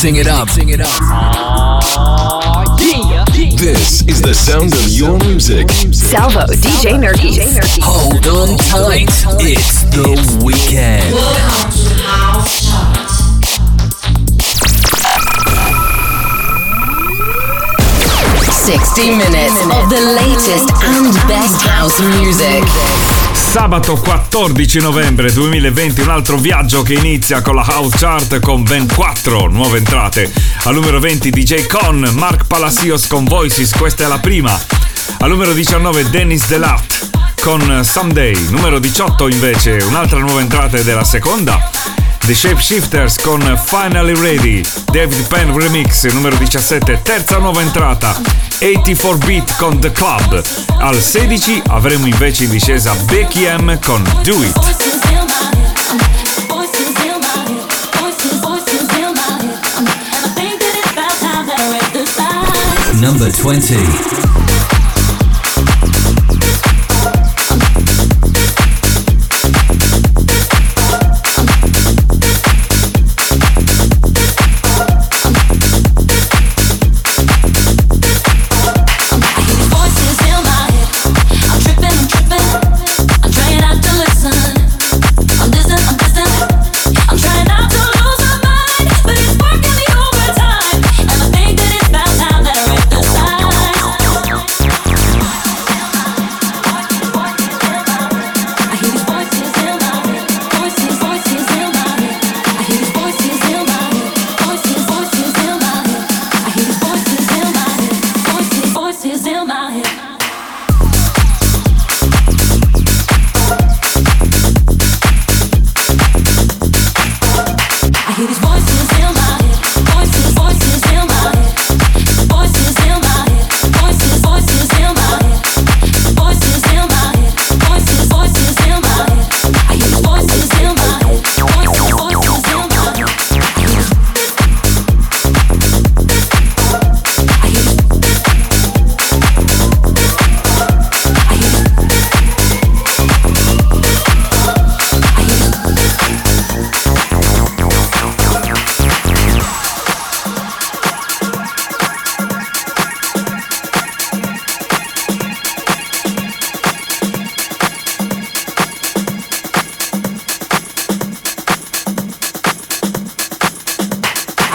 Mixing it up. This is the sound of your music. Salvo, DJ Nerdy. Hold on tight. It's the weekend. 60 minutes of the latest and best house music. Sabato 14 novembre 2020 un altro viaggio che inizia con la House Chart con ben 4 nuove entrate. Al numero 20 DJ Con, Mark Palacios con Voices, questa è la prima. Al numero 19 Dennis Delat con Someday. Numero 18 invece un'altra nuova entrata della seconda. The Shapeshifters con Finally Ready, David Penn Remix numero 17, terza nuova entrata, 84 Beat con The Club. Al 16 avremo invece in discesa Becky M con Do It. Number 20.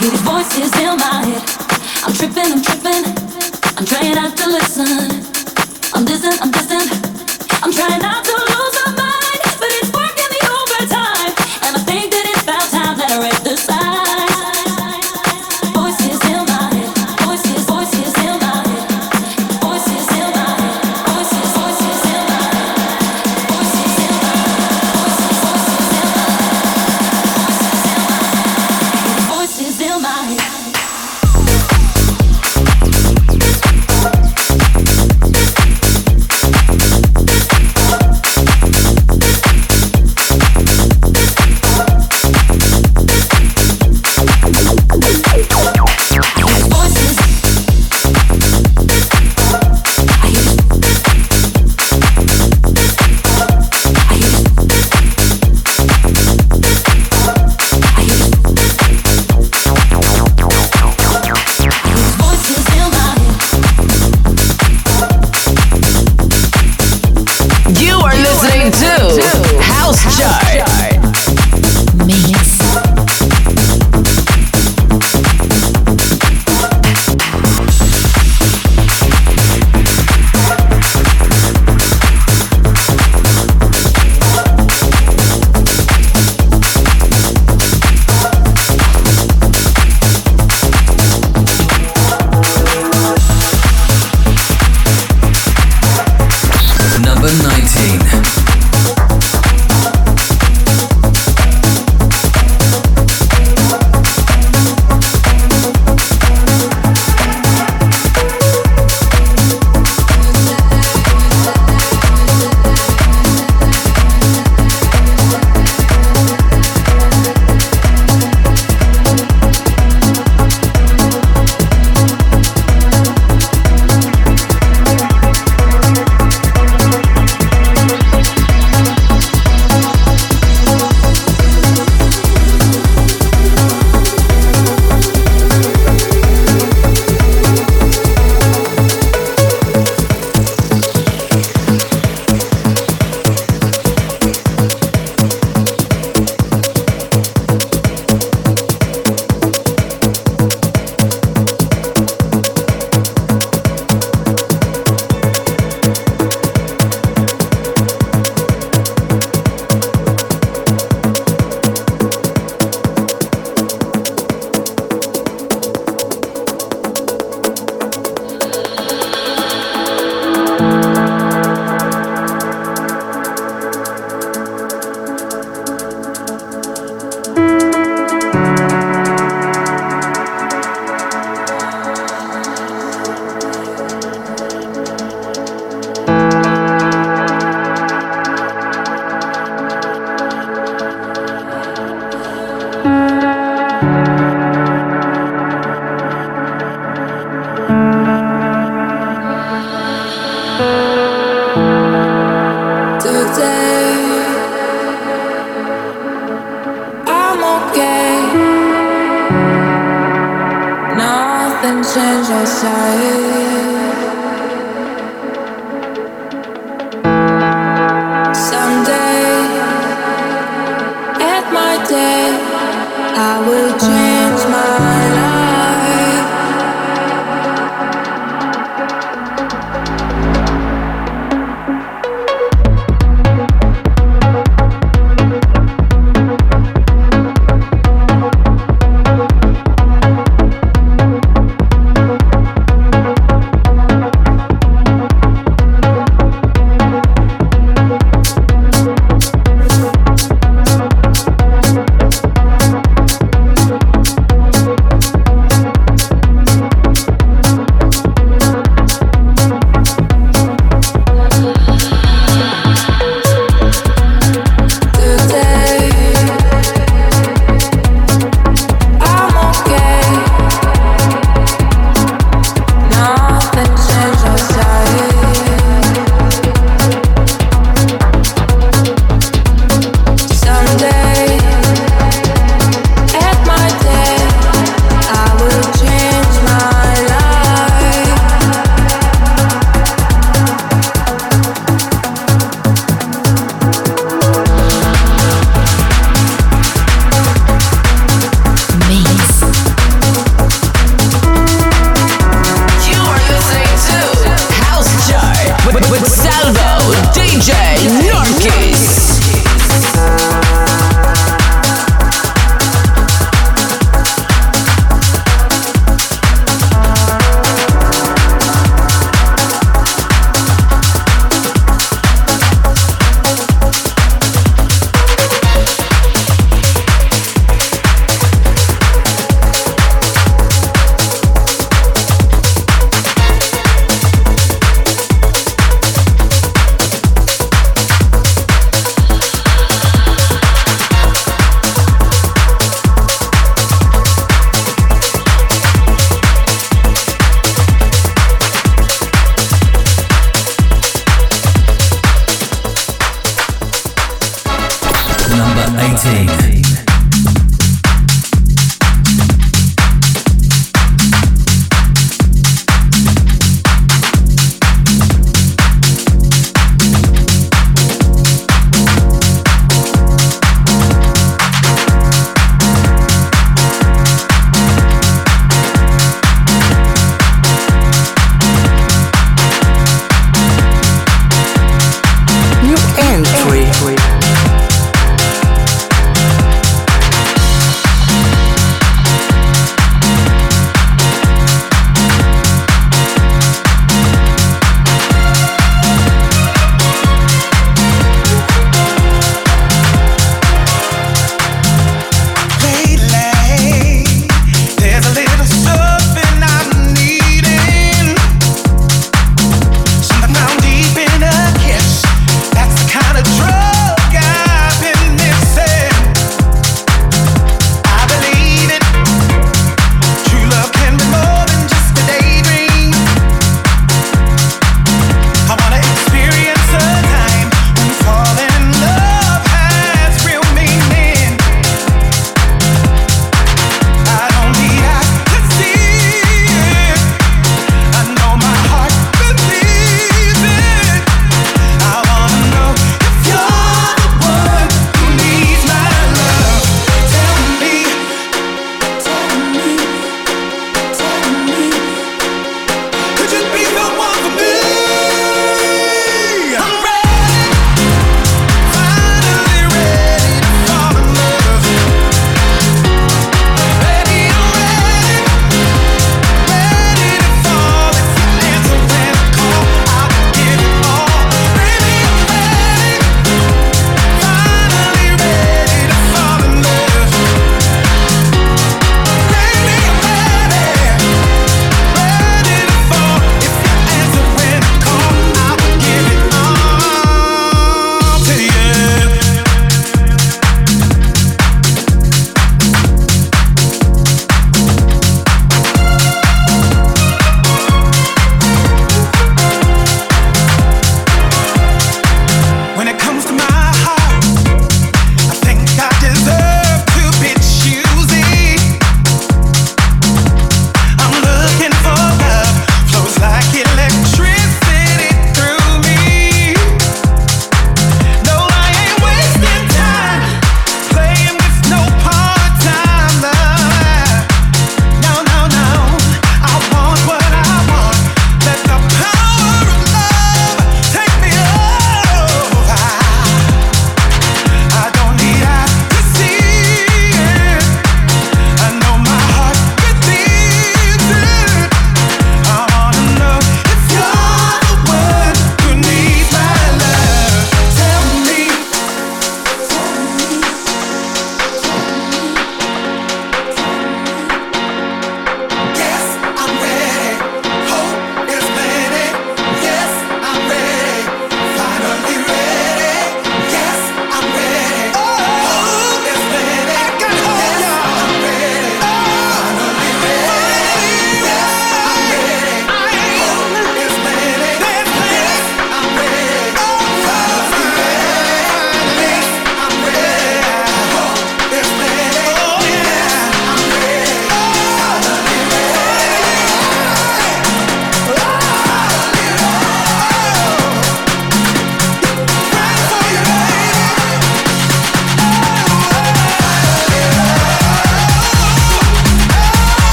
hear these voices in my head. I'm tripping, I'm tripping. I'm trying not to listen. I'm distant, I'm distant. I'm trying not to look.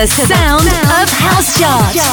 The sound of House Chart.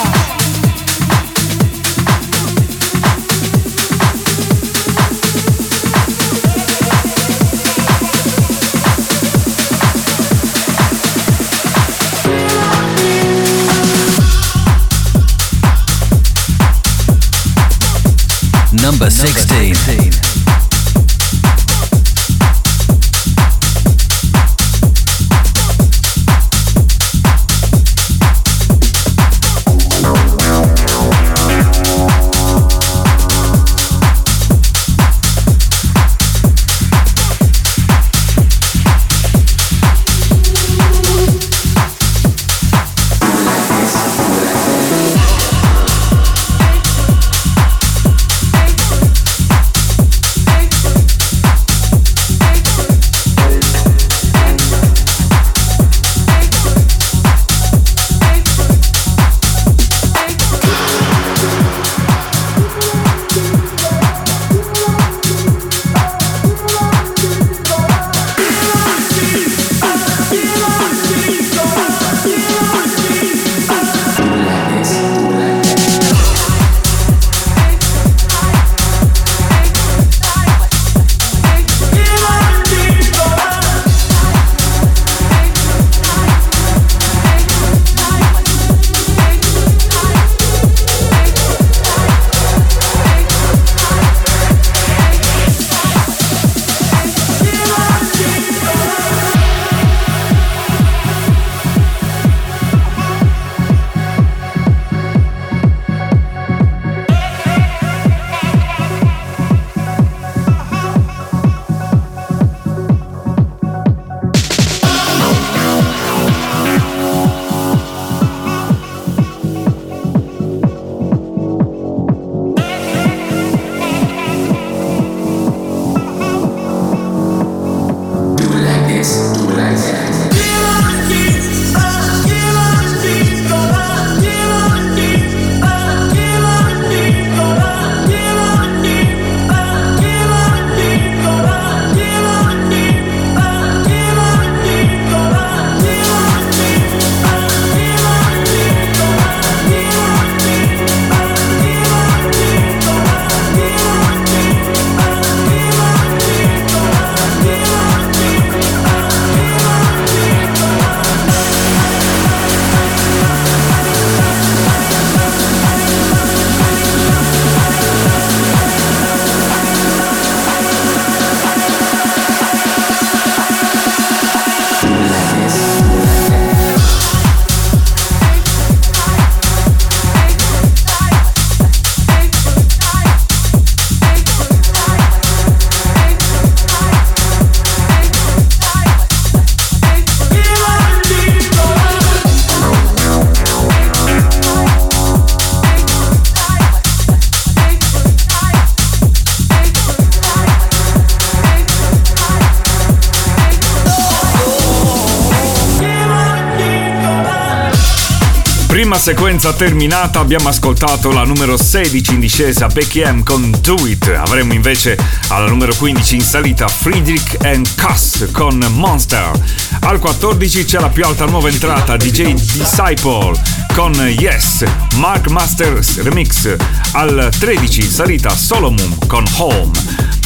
Sequenza terminata abbiamo ascoltato la numero 16 in discesa Becky M con Do It. Avremo invece alla numero 15 in salita Friedrich and Cuss con Monster. Al 14 c'è la più alta nuova entrata DJ Disciple con Yes, Mark Masters Remix. Al 13 in salita Solomon con Home.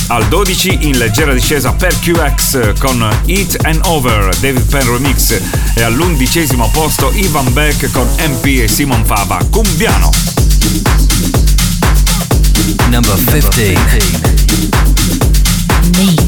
Al 12 in leggera discesa per QX con Eat and Over, David Penn Remix e all'undicesimo posto Ivan Beck con MP e Simon Fava, Cumbiano. Number 15. Number 15.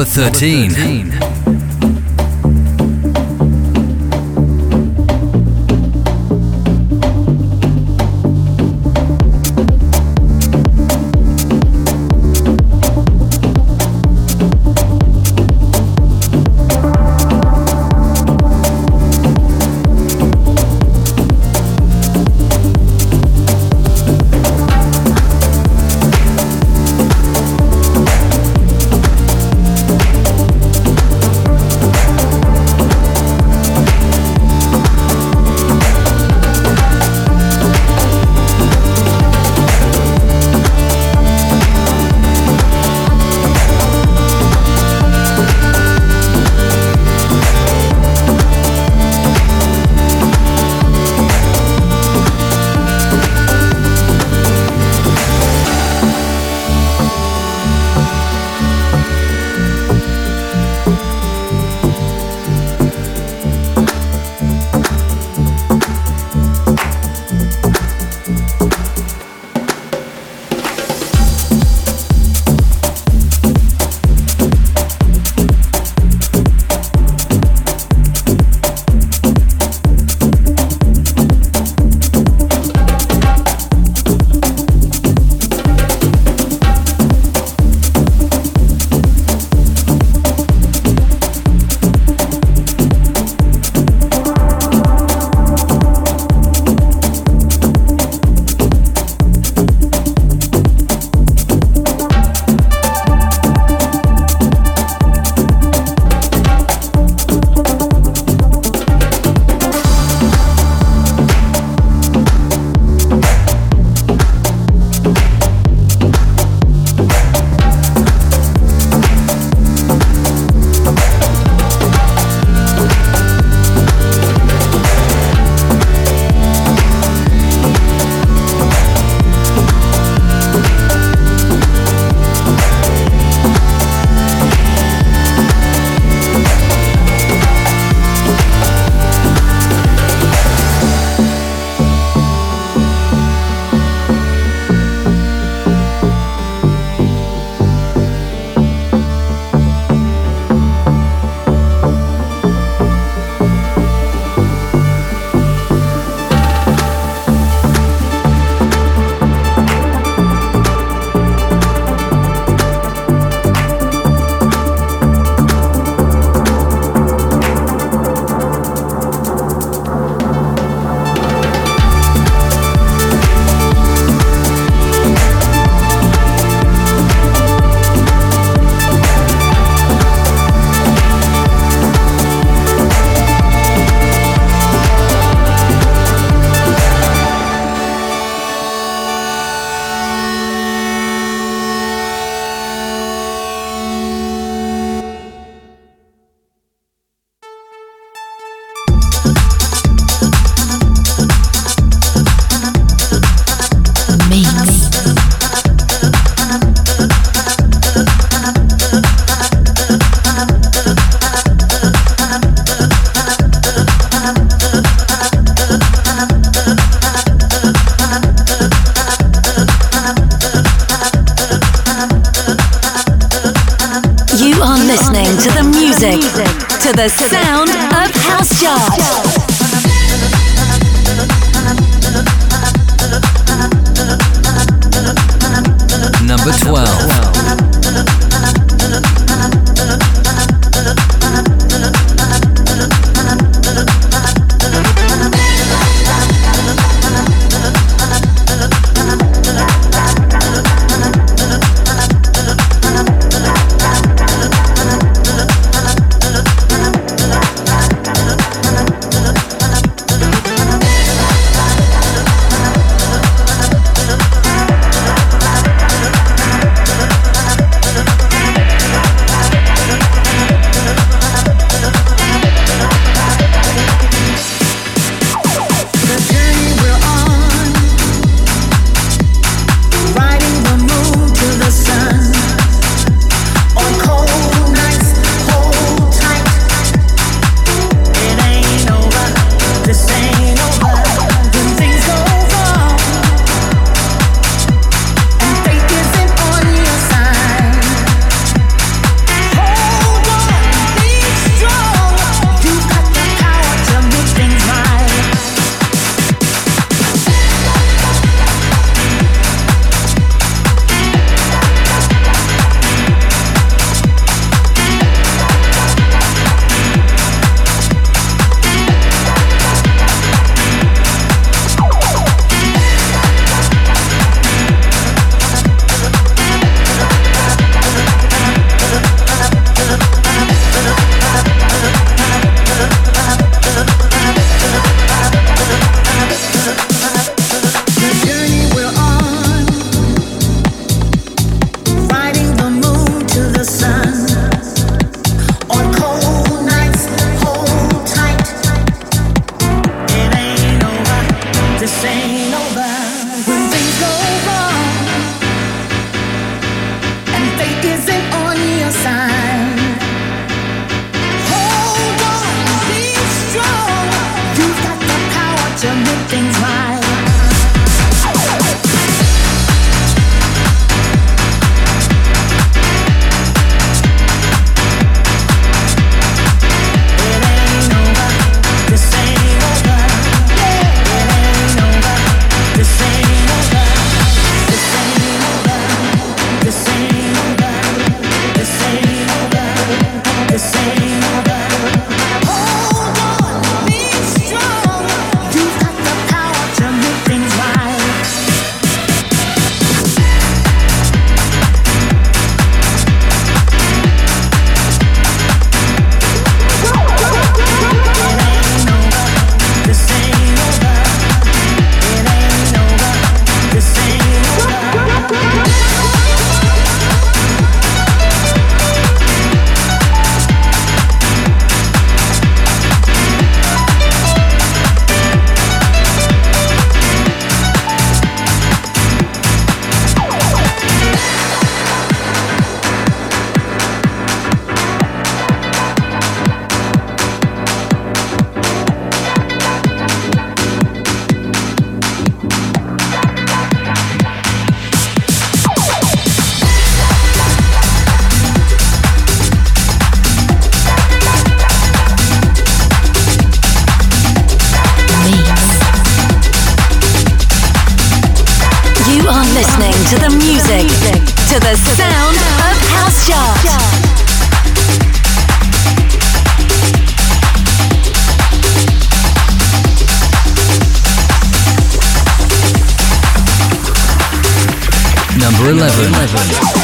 Number 13. Number 13. 11. 11.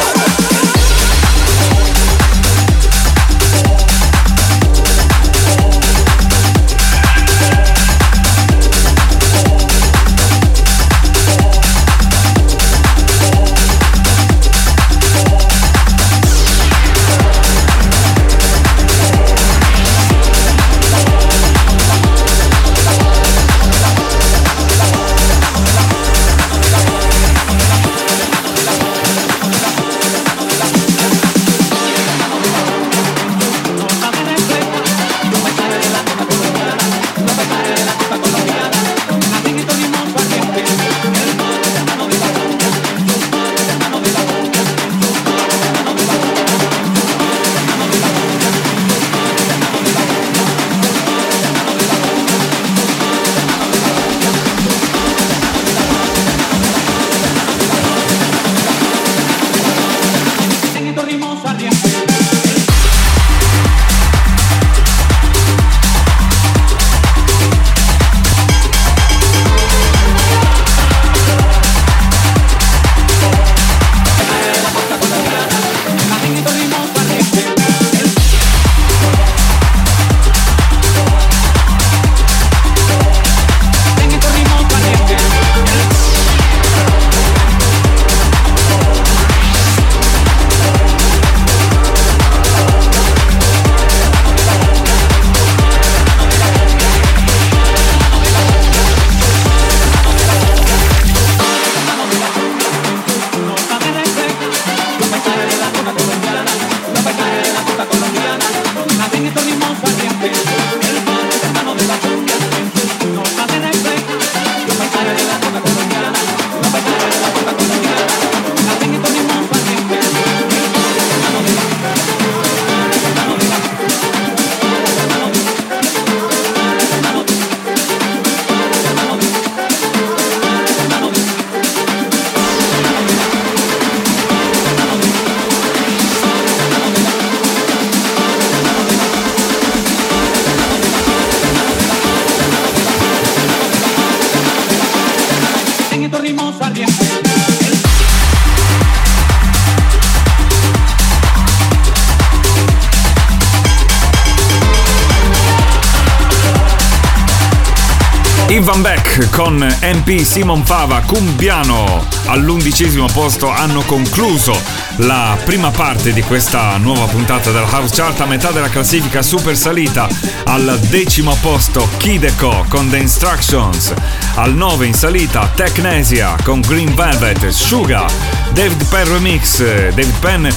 Beck con MP Simon Fava Cumbiano. All'undicesimo posto hanno concluso la prima parte di questa nuova puntata della House Chart. A metà della classifica super salita al decimo posto Kideko con The Instructions. Al 9 in salita Technesia con Green Velvet Suga David Penn Remix David Penn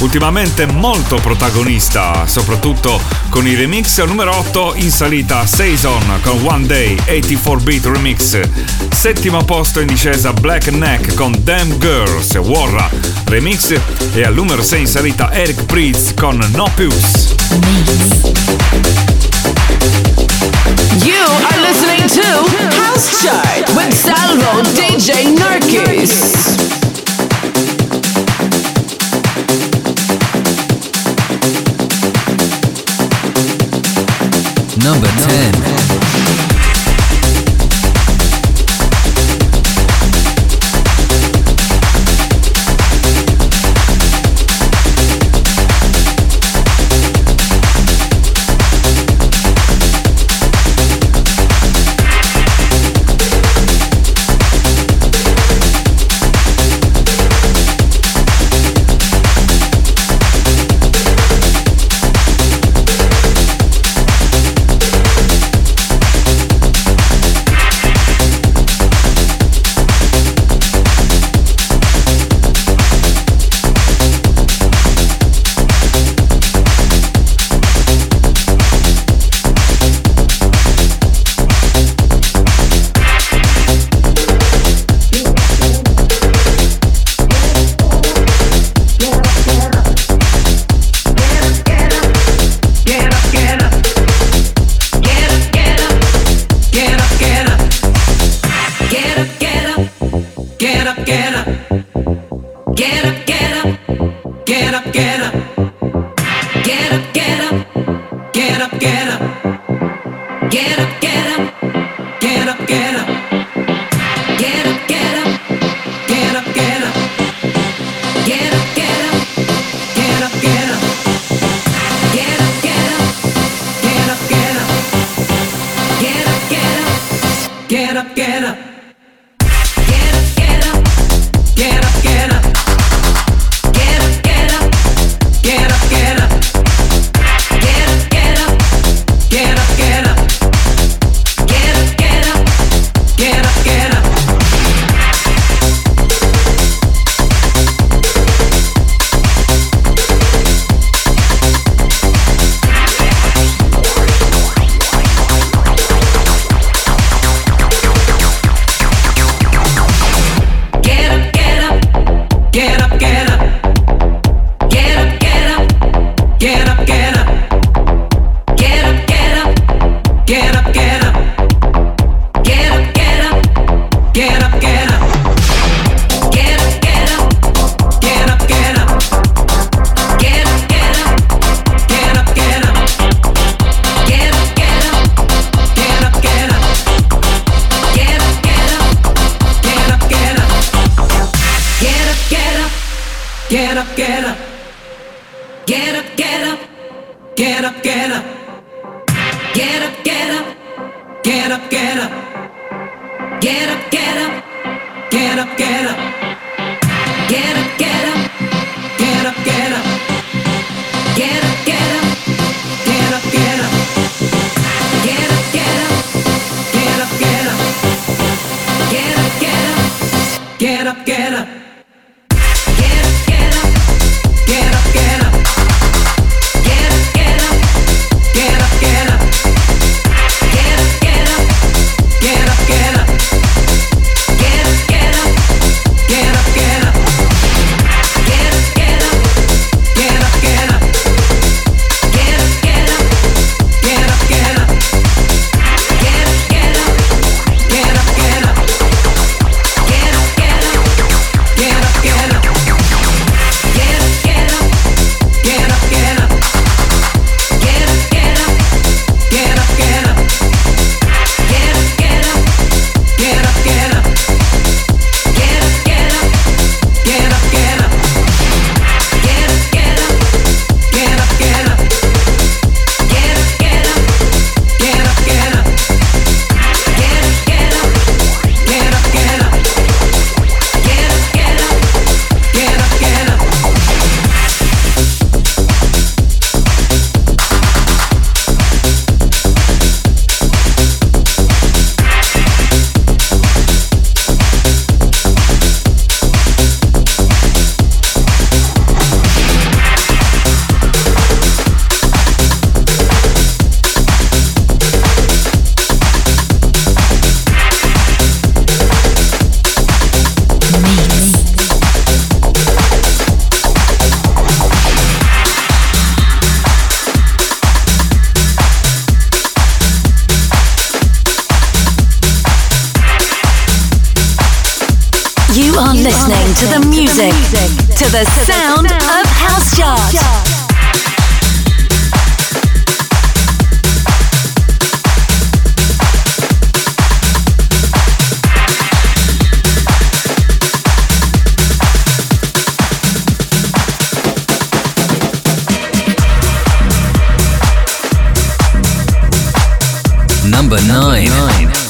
ultimamente molto protagonista, soprattutto con i remix. Al numero 8 in salita Saison con One Day 84 Beat Remix. Settimo posto in discesa Black Neck con Damn Girls Warra Remix. E al numero 6 in salita Eric Pritz con No Puce. You are listening to House Chart with Salvo DJ Narkis. Number 10. To the sound of House Chart. Number 9. Number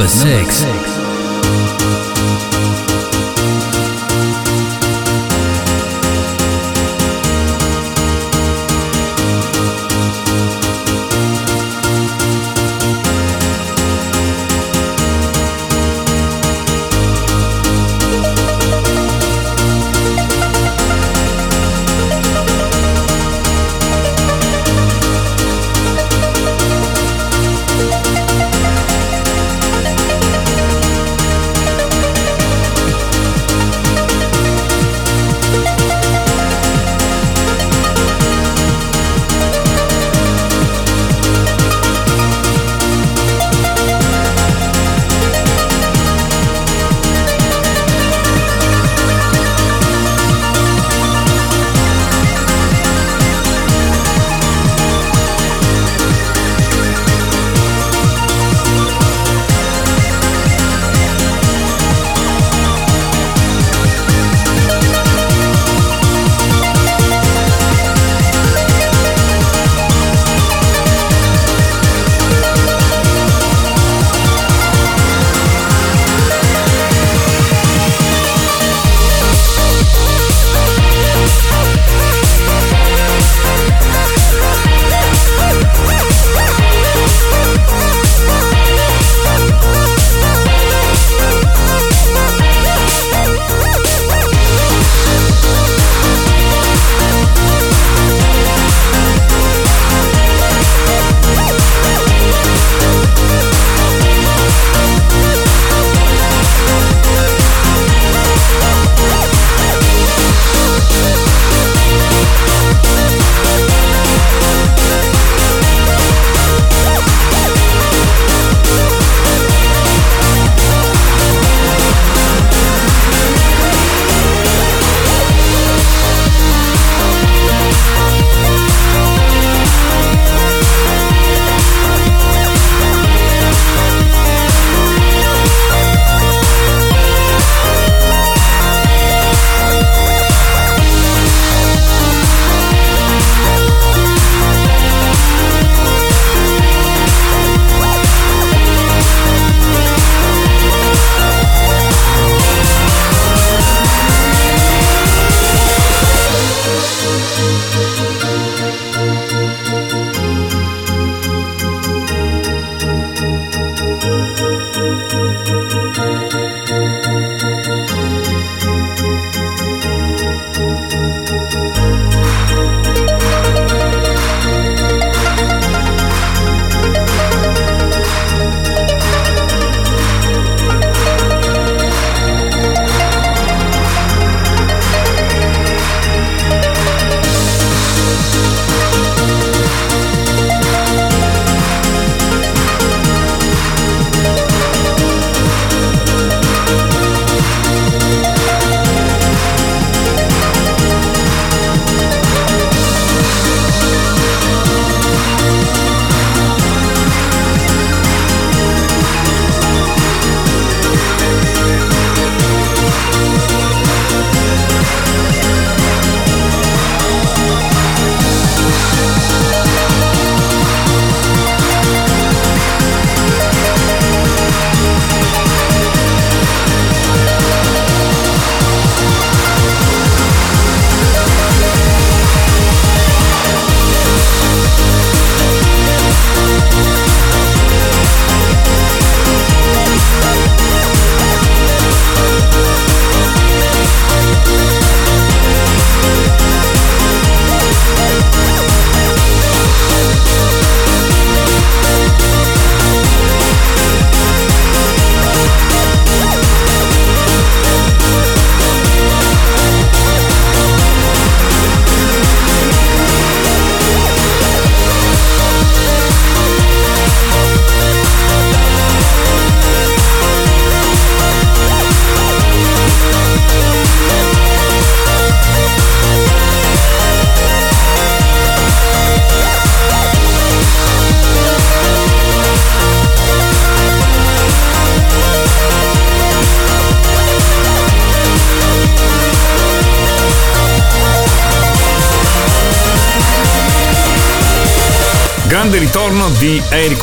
Number six. Number six.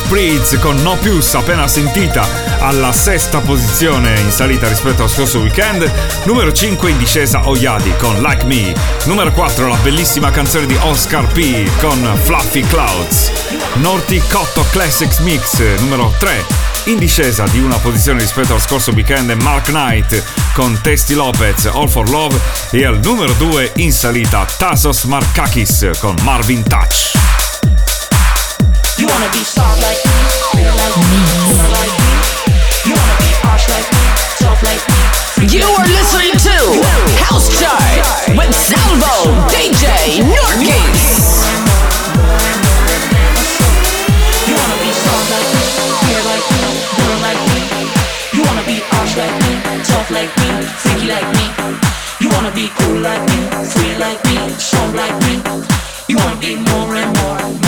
Pritz con No Pius appena sentita alla sesta posizione in salita rispetto al scorso weekend, numero 5 in discesa Oyadi con Like Me, numero 4 la bellissima canzone di Oscar P con Fluffy Clouds, Norty Cotto Classics Mix numero 3 in discesa di una posizione rispetto al scorso weekend Mark Knight con Testy Lopez All for Love. E al numero 2 in salita Tasos Markakis con Marvin Touch. You wanna be soft like me, clear like me, like me. You wanna be harsh like me, tough like me. You are listening to House Chart with Salvo DJ Norkis. You wanna be soft like me, clear like me, like me. You wanna be harsh like me, tough like me, freaky like me. You wanna be cool like me, free like me, soft like me. You wanna be more and more,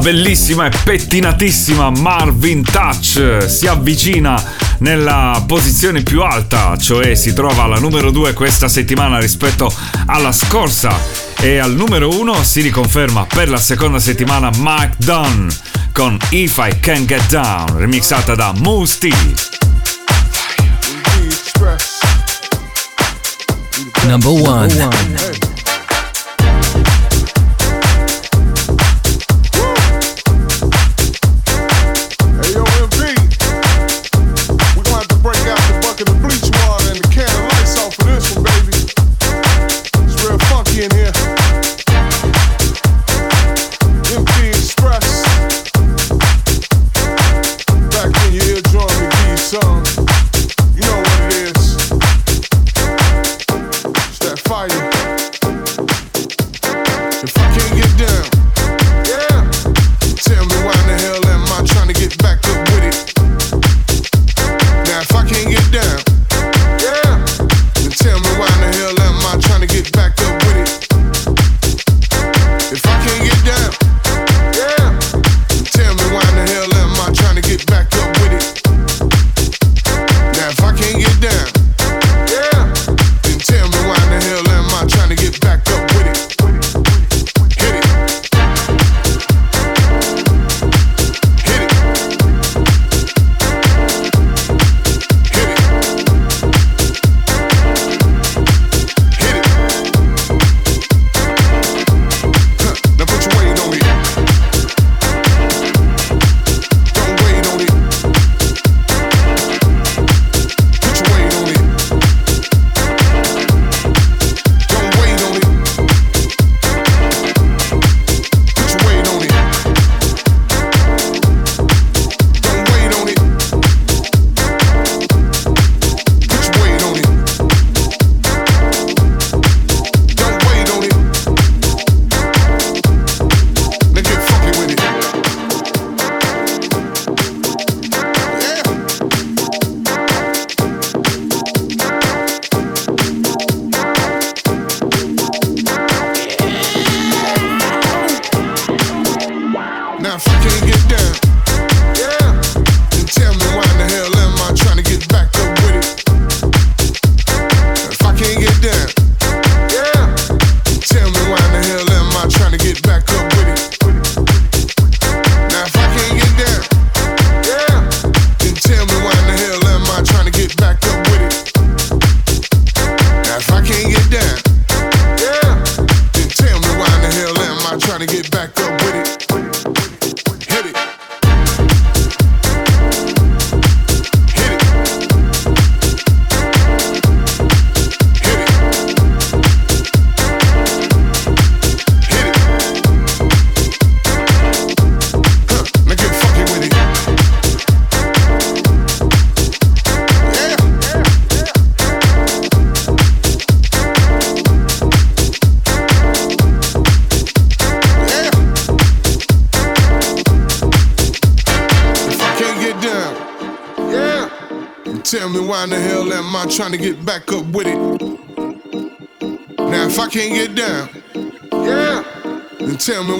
bellissima e pettinatissima Marvin Touch si avvicina nella posizione più alta, cioè si trova alla numero 2 questa settimana rispetto alla scorsa e al numero 1 si riconferma per la seconda settimana Mike Dunn con If I Can Get Down, remixata da Moose T. Number one. trying to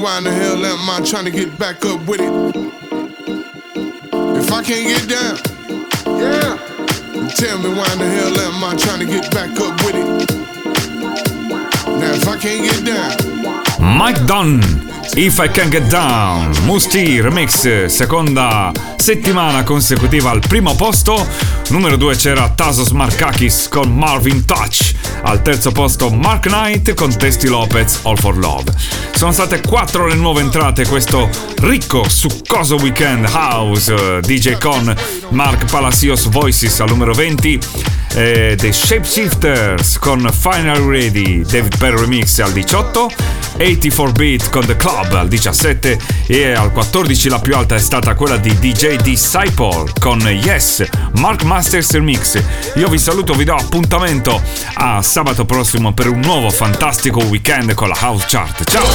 why in the hell am I trying to get back up with it? If I can't get down, yeah, tell me why in the hell am I trying to get back up with it? Now, if I can't get down, Mike Dunn. If I Can Get Down, Musti Remix, seconda settimana consecutiva al primo posto. Numero 2 c'era Tasos Markakis con Marvin Touch. Al terzo posto Mark Knight con Testy Lopez All for Love. Sono state quattro le nuove entrate questo ricco, succoso weekend house. DJ con Mark Palacios Voices al numero 20 eh, The Shapeshifters con Final Ready, David Perry Remix al 18, 84 Beat con The Club al 17 e al 14 la più alta è stata quella di DJ Disciple con Yes, Mark Masters Remix. Io vi saluto, vi do appuntamento a sabato prossimo per un nuovo fantastico weekend con la House Chart. Ciao!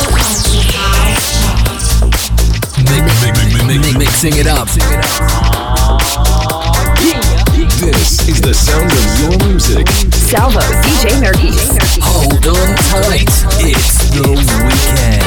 Mixing it up. This is the sound of your music. Salvo, DJ Nergis. Hold on tight. It's the weekend.